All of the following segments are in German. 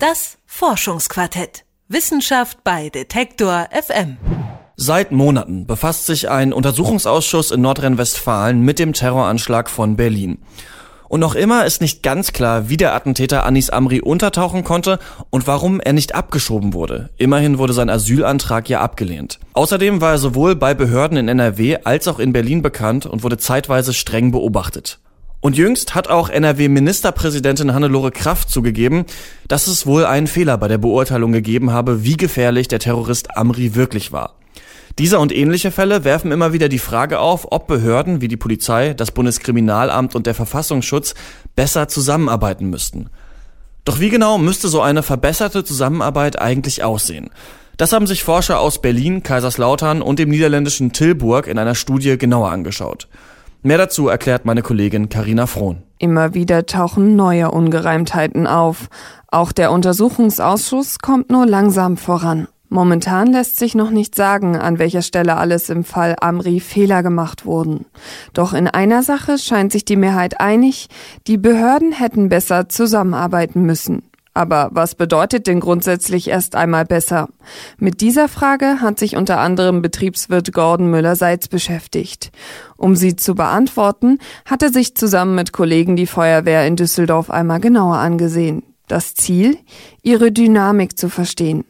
Das Forschungsquartett. Wissenschaft bei Detektor FM. Seit Monaten befasst sich ein Untersuchungsausschuss in Nordrhein-Westfalen mit dem Terroranschlag von Berlin. Und noch immer ist nicht ganz klar, wie der Attentäter Anis Amri untertauchen konnte und warum er nicht abgeschoben wurde. Immerhin wurde sein Asylantrag ja abgelehnt. Außerdem war er sowohl bei Behörden in NRW als auch in Berlin bekannt und wurde zeitweise streng beobachtet. Und jüngst hat auch NRW-Ministerpräsidentin Hannelore Kraft zugegeben, dass es wohl einen Fehler bei der Beurteilung gegeben habe, wie gefährlich der Terrorist Amri wirklich war. Dieser und ähnliche Fälle werfen immer wieder die Frage auf, ob Behörden wie die Polizei, das Bundeskriminalamt und der Verfassungsschutz besser zusammenarbeiten müssten. Doch wie genau müsste so eine verbesserte Zusammenarbeit eigentlich aussehen? Das haben sich Forscher aus Berlin, Kaiserslautern und dem niederländischen Tilburg in einer Studie genauer angeschaut. Mehr dazu erklärt meine Kollegin Karina Frohn. Immer wieder tauchen neue Ungereimtheiten auf. Auch der Untersuchungsausschuss kommt nur langsam voran. Momentan lässt sich noch nicht sagen, an welcher Stelle alles im Fall Amri Fehler gemacht wurden. Doch in einer Sache scheint sich die Mehrheit einig, die Behörden hätten besser zusammenarbeiten müssen. Aber was bedeutet denn grundsätzlich erst einmal besser? Mit dieser Frage hat sich unter anderem Betriebswirt Gordon Müller-Seitz beschäftigt. Um sie zu beantworten, hat er sich zusammen mit Kollegen die Feuerwehr in Düsseldorf einmal genauer angesehen. Das Ziel? Ihre Dynamik zu verstehen.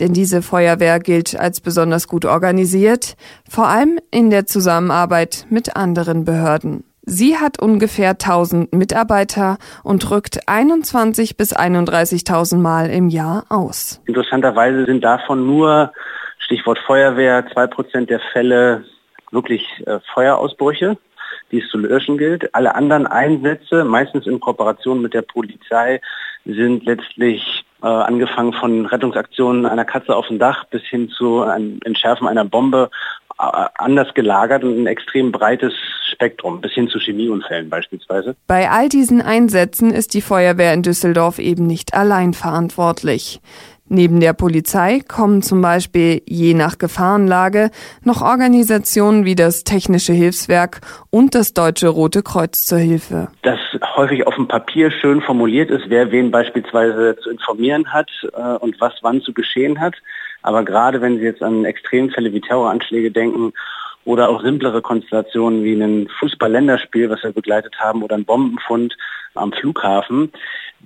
Denn diese Feuerwehr gilt als besonders gut organisiert, vor allem in der Zusammenarbeit mit anderen Behörden. Sie hat ungefähr 1000 Mitarbeiter und rückt 21 bis 31.000 Mal im Jahr aus. Interessanterweise sind davon nur, Stichwort Feuerwehr, zwei Prozent der Fälle wirklich äh, Feuerausbrüche, die es zu löschen gilt. Alle anderen Einsätze, meistens in Kooperation mit der Polizei, sind letztlich äh, angefangen von Rettungsaktionen einer Katze auf dem Dach bis hin zu einem Entschärfen einer Bombe anders gelagert und ein extrem breites Spektrum, bis hin zu Chemieunfällen beispielsweise. Bei all diesen Einsätzen ist die Feuerwehr in Düsseldorf eben nicht allein verantwortlich. Neben der Polizei kommen zum Beispiel je nach Gefahrenlage noch Organisationen wie das Technische Hilfswerk und das Deutsche Rote Kreuz zur Hilfe. Das häufig auf dem Papier schön formuliert ist, wer wen beispielsweise zu informieren hat äh, und was wann zu geschehen hat. Aber gerade wenn Sie jetzt an Extremfälle wie Terroranschläge denken oder auch simplere Konstellationen wie ein Fußball-Länderspiel, was wir begleitet haben, oder ein Bombenfund am Flughafen.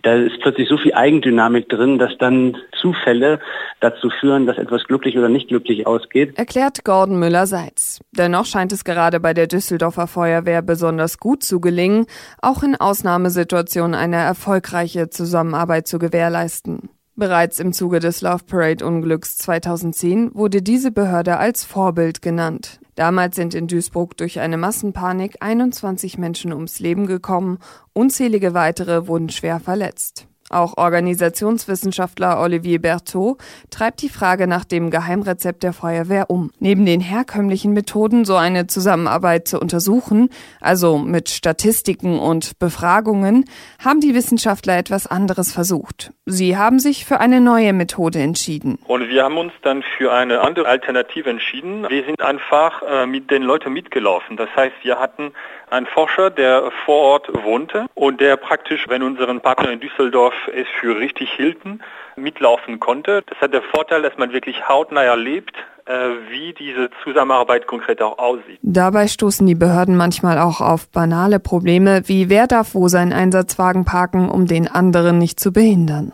Da ist plötzlich so viel Eigendynamik drin, dass dann Zufälle dazu führen, dass etwas glücklich oder nicht glücklich ausgeht. Erklärt Gordon Müller-Seitz. Dennoch scheint es gerade bei der Düsseldorfer Feuerwehr besonders gut zu gelingen, auch in Ausnahmesituationen eine erfolgreiche Zusammenarbeit zu gewährleisten. Bereits im Zuge des Love Parade Unglücks 2010 wurde diese Behörde als Vorbild genannt. Damals sind in Duisburg durch eine Massenpanik 21 Menschen ums Leben gekommen, unzählige weitere wurden schwer verletzt. Auch Organisationswissenschaftler Olivier Berthaud treibt die Frage nach dem Geheimrezept der Feuerwehr um. Neben den herkömmlichen Methoden, so eine Zusammenarbeit zu untersuchen, also mit Statistiken und Befragungen, haben die Wissenschaftler etwas anderes versucht. Sie haben sich für eine neue Methode entschieden. Und wir haben uns dann für eine andere Alternative entschieden. Wir sind einfach äh, mit den Leuten mitgelaufen. Das heißt, wir hatten einen Forscher, der vor Ort wohnte und der praktisch, wenn unseren Partner in Düsseldorf es für richtig hielten, mitlaufen konnte. Das hat den Vorteil, dass man wirklich hautnah erlebt, äh, wie diese Zusammenarbeit konkret auch aussieht. Dabei stoßen die Behörden manchmal auch auf banale Probleme, wie wer darf wo seinen Einsatzwagen parken, um den anderen nicht zu behindern.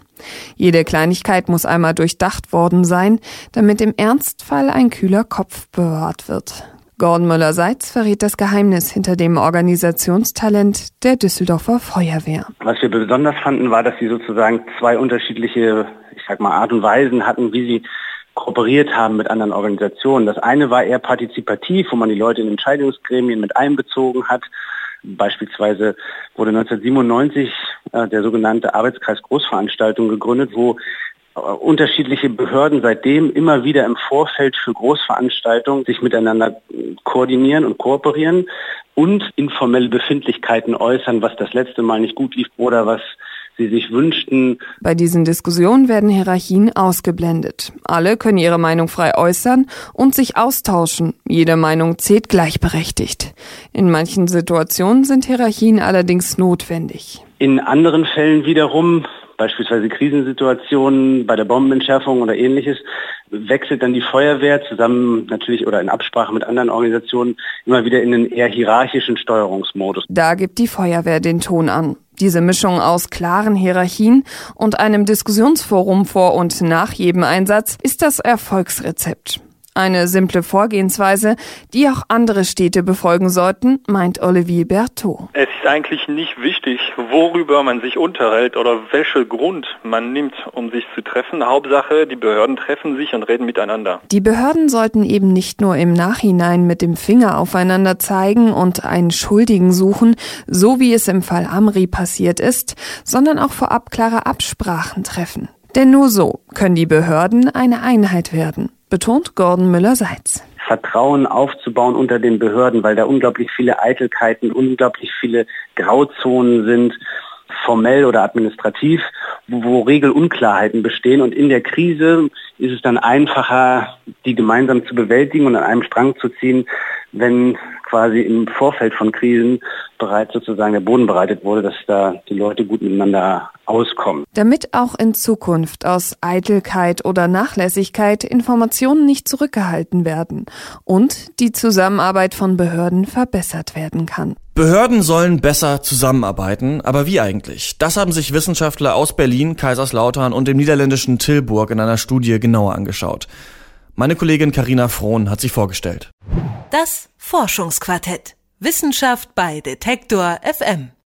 Jede Kleinigkeit muss einmal durchdacht worden sein, damit im Ernstfall ein kühler Kopf bewahrt wird. Gordon Müller-Seitz verrät das Geheimnis hinter dem Organisationstalent der Düsseldorfer Feuerwehr. Was wir besonders fanden, war, dass sie sozusagen zwei unterschiedliche, ich sag mal, Art und Weisen hatten, wie sie kooperiert haben mit anderen Organisationen. Das eine war eher partizipativ, wo man die Leute in Entscheidungsgremien mit einbezogen hat. Beispielsweise wurde 1997 äh, der sogenannte Arbeitskreis Großveranstaltung gegründet, wo unterschiedliche Behörden seitdem immer wieder im Vorfeld für Großveranstaltungen sich miteinander koordinieren und kooperieren und informelle Befindlichkeiten äußern, was das letzte Mal nicht gut lief oder was sie sich wünschten. Bei diesen Diskussionen werden Hierarchien ausgeblendet. Alle können ihre Meinung frei äußern und sich austauschen. Jede Meinung zählt gleichberechtigt. In manchen Situationen sind Hierarchien allerdings notwendig. In anderen Fällen wiederum beispielsweise Krisensituationen bei der Bombenentschärfung oder ähnliches, wechselt dann die Feuerwehr zusammen natürlich oder in Absprache mit anderen Organisationen immer wieder in den eher hierarchischen Steuerungsmodus. Da gibt die Feuerwehr den Ton an. Diese Mischung aus klaren Hierarchien und einem Diskussionsforum vor und nach jedem Einsatz ist das Erfolgsrezept. Eine simple Vorgehensweise, die auch andere Städte befolgen sollten, meint Olivier Berthaud. Es ist eigentlich nicht wichtig, worüber man sich unterhält oder welchen Grund man nimmt, um sich zu treffen. Hauptsache, die Behörden treffen sich und reden miteinander. Die Behörden sollten eben nicht nur im Nachhinein mit dem Finger aufeinander zeigen und einen Schuldigen suchen, so wie es im Fall Amri passiert ist, sondern auch vorab klare Absprachen treffen. Denn nur so können die Behörden eine Einheit werden betont Gordon Müller-Seitz. Vertrauen aufzubauen unter den Behörden, weil da unglaublich viele Eitelkeiten, unglaublich viele Grauzonen sind, formell oder administrativ, wo, wo Regelunklarheiten bestehen. Und in der Krise ist es dann einfacher, die gemeinsam zu bewältigen und an einem Strang zu ziehen, wenn quasi im Vorfeld von Krisen bereits sozusagen der Boden bereitet wurde, dass da die Leute gut miteinander auskommen. Damit auch in Zukunft aus Eitelkeit oder Nachlässigkeit Informationen nicht zurückgehalten werden und die Zusammenarbeit von Behörden verbessert werden kann. Behörden sollen besser zusammenarbeiten, aber wie eigentlich? Das haben sich Wissenschaftler aus Berlin, Kaiserslautern und dem niederländischen Tilburg in einer Studie genauer angeschaut. Meine Kollegin Karina Frohn hat sich vorgestellt. Das Forschungsquartett. Wissenschaft bei Detektor FM.